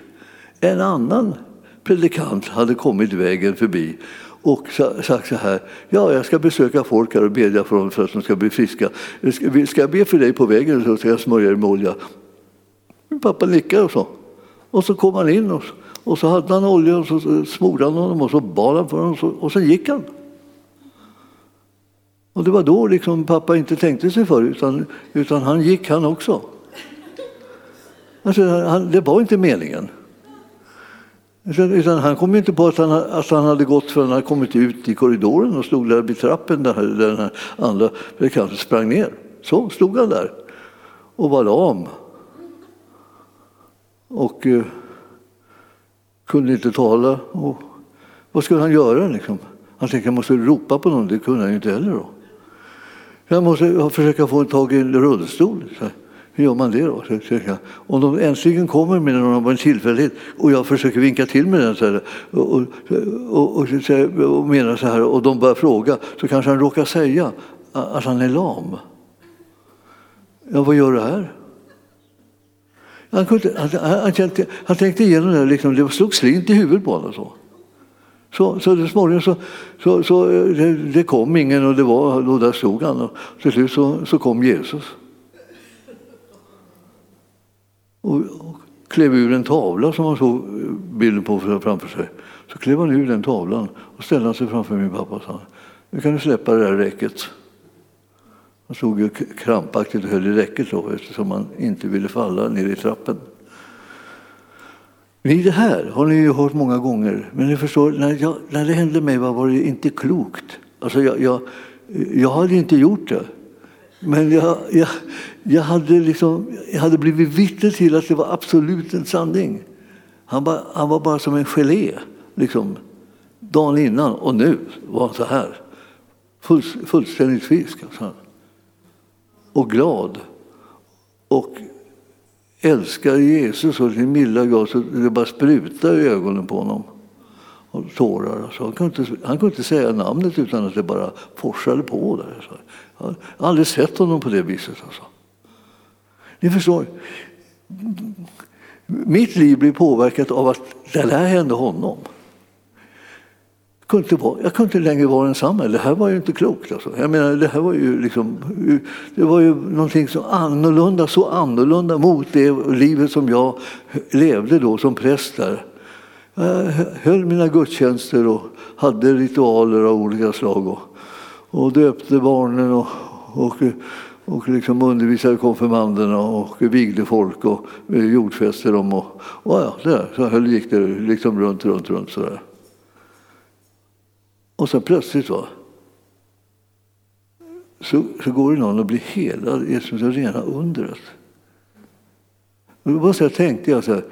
En annan predikant hade kommit vägen förbi och sagt så här, ja jag ska besöka folk här och bedja för dem för att de ska bli friska. Ska jag be för dig på vägen så ska jag smörja dig med olja? Pappa nickade och så. Och så kom han in och, och så hade han olja och så smorde han honom och så bad han för honom och så, och så gick han. Och det var då liksom pappa inte tänkte sig för utan, utan han gick han också. Alltså, han, det var inte meningen. Utan, utan han kom inte på att han, att han hade gått förrän han kommit ut i korridoren och stod där vid trappen där, den här andra predikanten sprang ner. Så stod han där och var lam. Och eh, kunde inte tala. Och, vad skulle han göra? Liksom? Han tänkte att jag måste ropa på någon, det kunde han ju inte heller. Då. Jag måste försöka få tag i en rullstol. Så hur gör man det då? Om de äntligen kommer med den av en tillfällighet och jag försöker vinka till med den så här, och, och, och, och, och menar så här och de börjar fråga så kanske han råkar säga att han är lam. Ja, vad gör du här? Han, kunde, han, han, han, han tänkte igenom det, liksom, det slog slint i huvudet på honom. Så. Så, så småningom så, så, så eh, det, det, kom ingen och det var, och där stod han. Och till slut så, så kom Jesus. Och, och klev ur en tavla som han såg bilden på framför sig. Så klev han ur den tavlan och ställde sig framför min pappa och sa nu kan du släppa det där räcket. Han stod ju krampaktigt och höll i räcket då, eftersom han inte ville falla ner i trappen. Det här har ni ju hört många gånger, men ni förstår, när, jag, när det hände mig var det inte klokt. Alltså jag, jag, jag hade inte gjort det. Men jag, jag, jag, hade liksom, jag hade blivit vittne till att det var absolut en sanning. Han var, han var bara som en gelé, liksom, dagen innan. Och nu var han så här. Full, fullständigt frisk. Alltså. Och glad. Och älskar Jesus och sin milda grad så det bara sprutar i ögonen på honom. Och tårar. Så Han, kunde inte, han kunde inte säga namnet utan att det bara forsade på. Där. Alltså. Jag har aldrig sett honom på det viset. Alltså. Ni förstår, mitt liv blir påverkat av att det där hände honom kunde inte vara, jag kunde inte längre vara densamma. Det här var ju inte klokt. Alltså. Jag menar, det här var ju, liksom, det var ju någonting så annorlunda, så annorlunda mot det livet som jag levde då som präst där. Jag höll mina gudstjänster och hade ritualer av olika slag och, och döpte barnen och, och, och liksom undervisade konfirmanderna och vigde folk och jordfäste dem. Och, och ja, där, så här gick det liksom runt, runt, runt sådär. Och så plötsligt va, så, så går det någon och blir helad i det rena undret. Och så tänkte jag så här,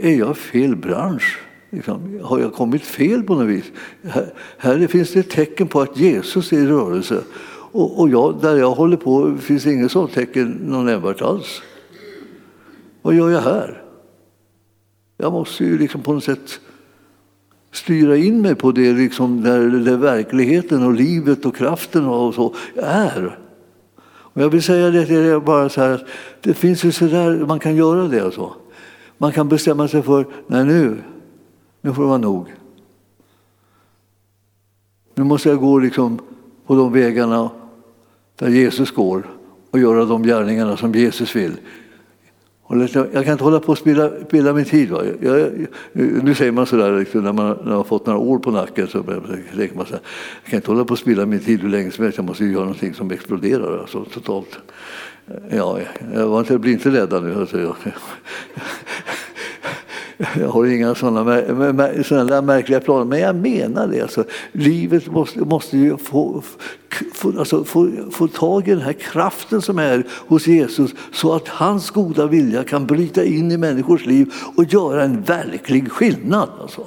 är jag fel bransch? Liksom, har jag kommit fel på något vis? Här, här finns det tecken på att Jesus är i rörelse. Och, och jag, där jag håller på finns inget sådant tecken någon nämnvärt alls. Vad gör jag här? Jag måste ju liksom på något sätt styra in mig på det, liksom, där, där verkligheten och livet och kraften och så är. Och jag vill säga det till er bara så här att det finns ju så där man kan göra det. Alltså. Man kan bestämma sig för, nej nu, nu får det vara nog. Nu måste jag gå liksom på de vägarna där Jesus går och göra de gärningarna som Jesus vill. Jag kan inte hålla på och spilla, spilla min tid. Va? Jag, nu säger man sådär liksom, när, man, när man har fått några år på nacken. Så tänker man så här, jag kan inte hålla på och spilla min tid hur länge som helst. Jag måste ju göra någonting som exploderar alltså, totalt. Ja, jag, var inte, jag blir inte rädd nu. Alltså, jag, jag har inga sådana, sådana märkliga planer, men jag menar det. Alltså, livet måste, måste ju få, få, alltså, få, få tag i den här kraften som är hos Jesus så att hans goda vilja kan bryta in i människors liv och göra en verklig skillnad. Alltså.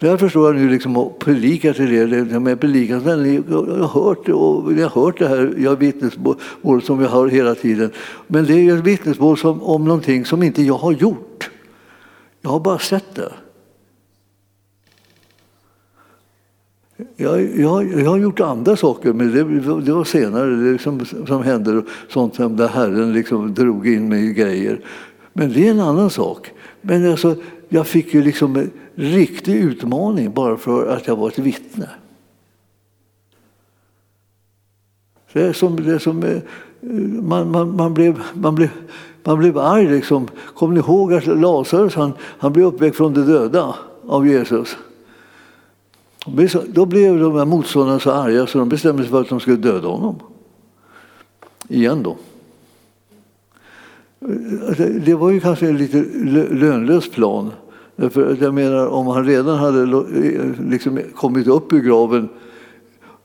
Där förstår jag nu liksom och predikar till er, jag, predikar, ni har hört det och ni har hört det här jag vittnesmål som jag har hela tiden. Men det är ju ett vittnesmål som, om någonting som inte jag har gjort. Jag har bara sett det. Jag, jag, jag har gjort andra saker, men det, det var senare det liksom, som hände. Sånt som där Herren liksom drog in mig i grejer. Men det är en annan sak. Men alltså, jag fick ju liksom en riktig utmaning bara för att jag var ett vittne. Det är som, det är som eh, man, man, man, blev, man, blev, man blev arg. Liksom. Kommer ni ihåg att Lazarus han, han blev uppväckt från de döda av Jesus? Då blev de här motståndarna så arga så de bestämde sig för att de skulle döda honom. Igen då. Eh, alltså, det var ju kanske en lite lönlös plan. För jag menar, om han redan hade eh, liksom kommit upp ur graven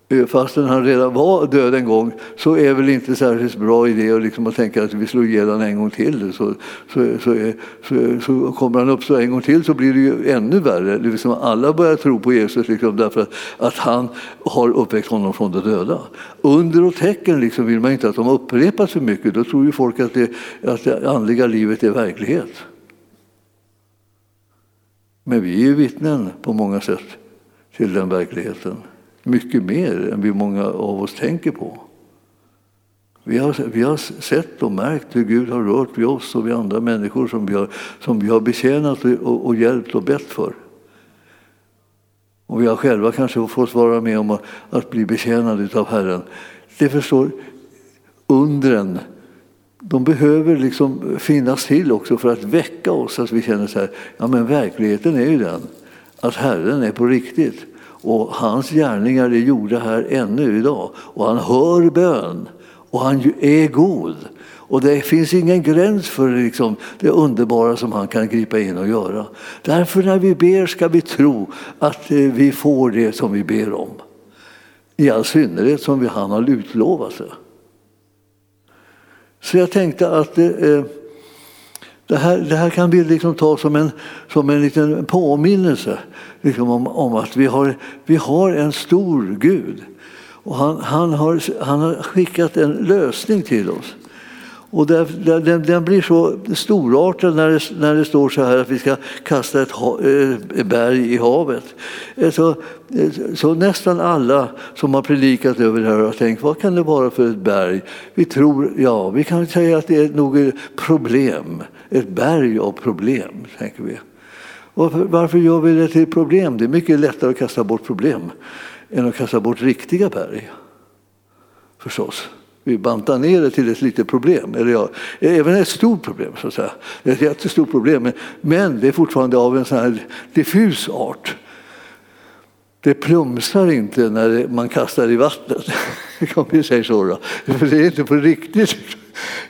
eh, fastän han redan var död en gång så är väl inte särskilt bra idé att, liksom att tänka att vi slår ihjäl honom en gång till. Så, så, så, eh, så, så kommer han uppstå en gång till så blir det ju ännu värre. Liksom alla börjar tro på Jesus liksom, därför att, att han har uppväckt honom från de döda. Under och tecken liksom vill man inte att de upprepas för mycket. Då tror ju folk att det, att det andliga livet är verklighet. Men vi är ju vittnen på många sätt till den verkligheten. Mycket mer än vi många av oss tänker på. Vi har, vi har sett och märkt hur Gud har rört vid oss och vid andra människor som vi har, som vi har betjänat och, och hjälpt och bett för. Och vi har själva kanske fått vara med om att, att bli betjänade av Herren. Det förstår undren. De behöver liksom finnas till också för att väcka oss, att vi känner så här, ja men verkligheten är ju den att Herren är på riktigt. Och hans gärningar är gjorda här ännu idag. Och han hör bön. Och han är god. Och det finns ingen gräns för liksom, det underbara som han kan gripa in och göra. Därför när vi ber ska vi tro att eh, vi får det som vi ber om. I all synnerhet som vi, han har utlovat det. Så jag tänkte att eh, det här, det här kan vi liksom ta som en, som en liten påminnelse liksom om, om att vi har, vi har en stor Gud. Och han, han, har, han har skickat en lösning till oss. Och den, den, den, blir så storartad när det, när det står så här att vi ska kasta ett, eh, ett berg i havet. Eh, så, eh, så nästan alla som har predikat över det här har tänkt, vad kan det vara för ett berg? Vi tror, ja, vi kan säga att det är nog problem. Ett berg av problem, tänker vi. Varför, varför gör vi det till problem? Det är mycket lättare att kasta bort problem än att kasta bort riktiga berg. Förstås. Vi bantar ner det till ett litet problem, eller ja, även ett stort problem. Så att säga. Det är ett jättestort problem, men det är fortfarande av en sån här diffus art. Det plumsar inte när man kastar i vattnet, om vi säger så. Då. Det är inte på riktigt.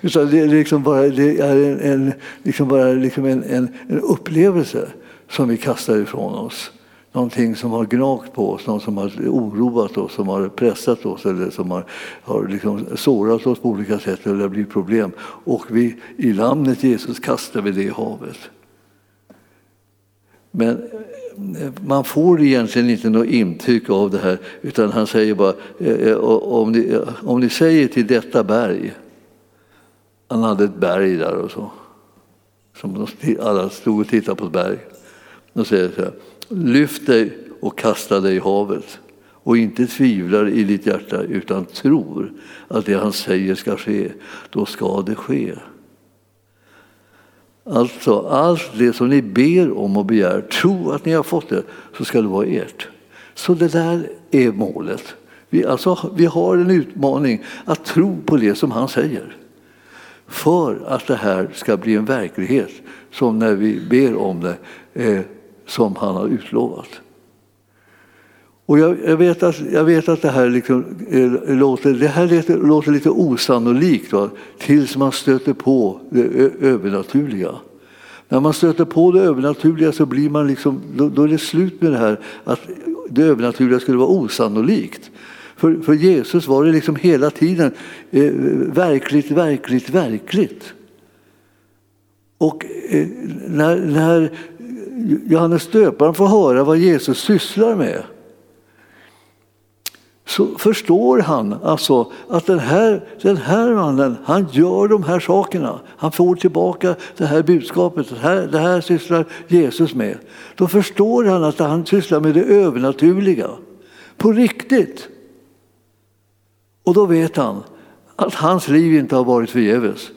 Utan det är liksom bara, det är en, en, liksom bara liksom en, en, en upplevelse som vi kastar ifrån oss. Någonting som har gnagt på oss, något som har oroat oss, som har pressat oss eller som har, har liksom sårat oss på olika sätt eller det blir problem. Och vi, i namnet Jesus kastar vi det i havet. Men eh, man får egentligen inte något intryck av det här utan han säger bara eh, eh, om ni, om ni säger till detta berg, han hade ett berg där och så, som alla stod och tittade på ett berg. Då säger så här, lyft dig och kasta dig i havet och inte tvivlar i ditt hjärta utan tror att det han säger ska ske, då ska det ske. Alltså, allt det som ni ber om och begär, tro att ni har fått det, så ska det vara ert. Så det där är målet. Vi, alltså, vi har en utmaning att tro på det som han säger. för att det här ska bli en verklighet som när vi ber om det, eh, som han har utlovat. Och jag, jag, vet att, jag vet att det här, liksom, eh, låter, det här låter, låter lite osannolikt va? tills man stöter på det övernaturliga. När man stöter på det övernaturliga så blir man liksom, då, då är det slut med det här att det övernaturliga skulle vara osannolikt. För, för Jesus var det liksom hela tiden eh, verkligt, verkligt, verkligt. Och eh, när, när Johannes döparen får höra vad Jesus sysslar med så förstår han alltså att den här, den här mannen, han gör de här sakerna. Han får tillbaka det här budskapet, det här, det här sysslar Jesus med. Då förstår han att han sysslar med det övernaturliga, på riktigt. Och då vet han att hans liv inte har varit förgäves.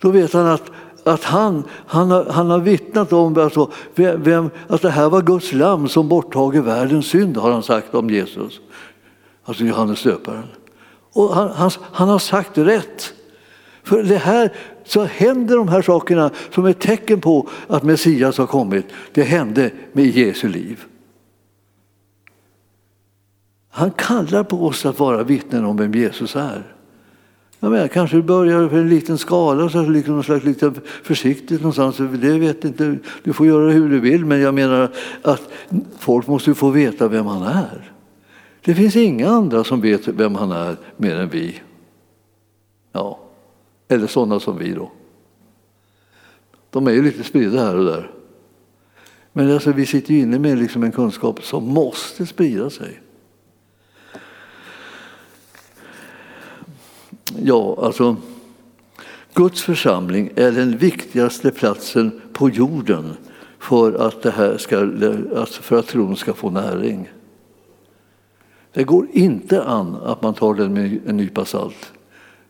Då vet han att, att han, han, har, han har vittnat om alltså, vem, att det här var Guds lamm som borttager världens synd, har han sagt om Jesus alltså Johannes döparen. Och han, han, han har sagt rätt. För det här så händer de här sakerna som ett tecken på att Messias har kommit. Det hände med Jesu liv. Han kallar på oss att vara vittnen om vem Jesus är. Jag menar, kanske du börjar för en liten skala, så liksom någon slags lite försiktigt någonstans. Det vet inte, du får göra hur du vill, men jag menar att folk måste få veta vem han är. Det finns inga andra som vet vem han är mer än vi. Ja, eller sådana som vi då. De är ju lite spridda här och där. Men alltså, vi sitter ju inne med liksom en kunskap som måste sprida sig. Ja, alltså Guds församling är den viktigaste platsen på jorden för att, det här ska, för att tron ska få näring. Det går inte an att man tar den med en nypa salt.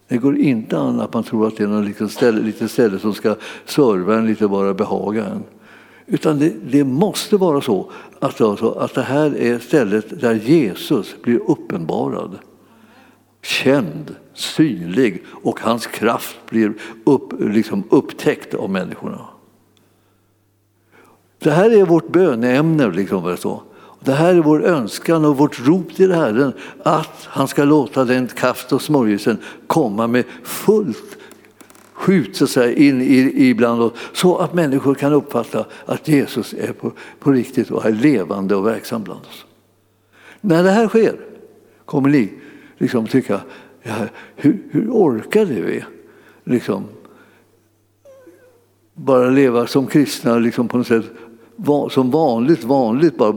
Det går inte an att man tror att det är något ställe, litet ställe som ska serva en, lite bara behaga en. Utan det, det måste vara så att, alltså, att det här är stället där Jesus blir uppenbarad. Känd, synlig och hans kraft blir upp, liksom upptäckt av människorna. Det här är vårt böneämne. Liksom, så. Det här är vår önskan och vårt rop till Herren att han ska låta den kraft och smörjelsen komma med fullt skjut så att säga, in i, ibland oss så att människor kan uppfatta att Jesus är på, på riktigt och är levande och verksam bland oss. När det här sker kommer ni liksom tycka, ja, hur, hur orkade vi liksom, bara leva som kristna liksom på något sätt som vanligt, vanligt bara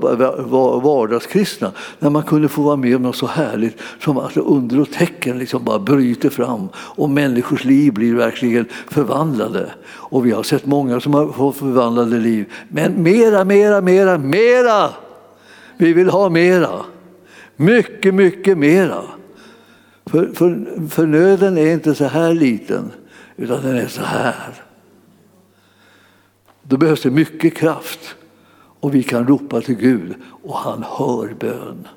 vardagskristna. När man kunde få vara med om något så härligt som att under och tecken liksom bara bryter fram och människors liv blir verkligen förvandlade. Och vi har sett många som har fått förvandlade liv. Men mera, mera, mera, mera! Vi vill ha mera. Mycket, mycket mera. För, för, för nöden är inte så här liten, utan den är så här. Då behövs det mycket kraft och vi kan ropa till Gud och han hör bön.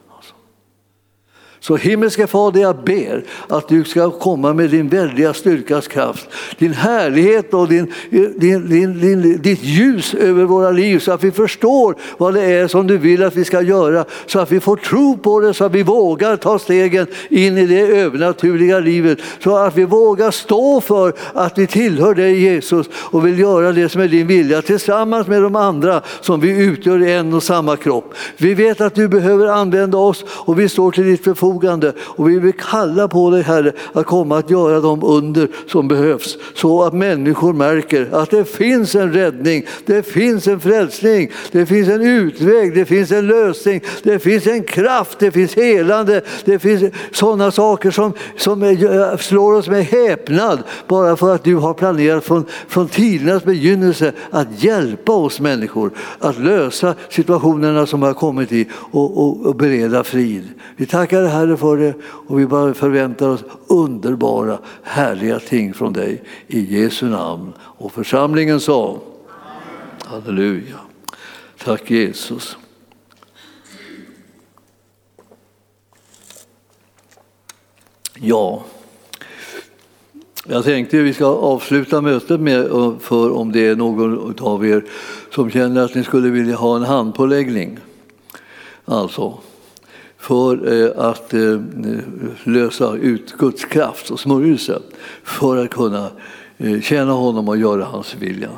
Så himmelska Fader, jag ber att du ska komma med din väldiga styrkas kraft, din härlighet och din, din, din, din, ditt ljus över våra liv så att vi förstår vad det är som du vill att vi ska göra, så att vi får tro på det, så att vi vågar ta stegen in i det övernaturliga livet, så att vi vågar stå för att vi tillhör dig Jesus och vill göra det som är din vilja tillsammans med de andra som vi utgör en och samma kropp. Vi vet att du behöver använda oss och vi står till ditt förfogande förfogande. Och vi vill kalla på dig Herre att komma att göra de under som behövs så att människor märker att det finns en räddning, det finns en frälsning, det finns en utväg, det finns en lösning, det finns en kraft, det finns helande, det finns sådana saker som, som eh, slår oss med häpnad bara för att du har planerat från, från tidernas begynnelse att hjälpa oss människor att lösa situationerna som har kommit i och, och, och bereda frid. Vi tackar dig Herre för det och vi bara förväntar oss underbara, härliga ting från dig. I Jesu namn. Och församlingen sa Halleluja. Tack Jesus. Ja, Jag tänkte att vi ska avsluta mötet med för om det är någon av er som känner att ni skulle vilja ha en handpåläggning. Alltså för eh, att eh, lösa ut Guds kraft och smörjelse för att kunna eh, tjäna honom och göra hans vilja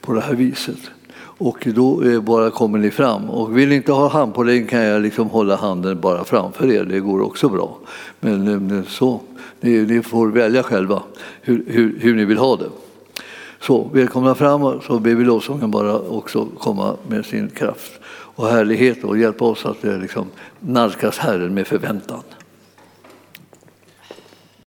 på det här viset. Och då bara kommer ni fram. Och vill ni inte ha handpåläggning kan jag liksom hålla handen bara framför er, det går också bra. Men så, ni, ni får välja själva hur, hur, hur, ni vill ha det. Så välkomna fram så ber vi lovsången bara också komma med sin kraft och härlighet och hjälpa oss att eh, liksom nalkas Herren med förväntan.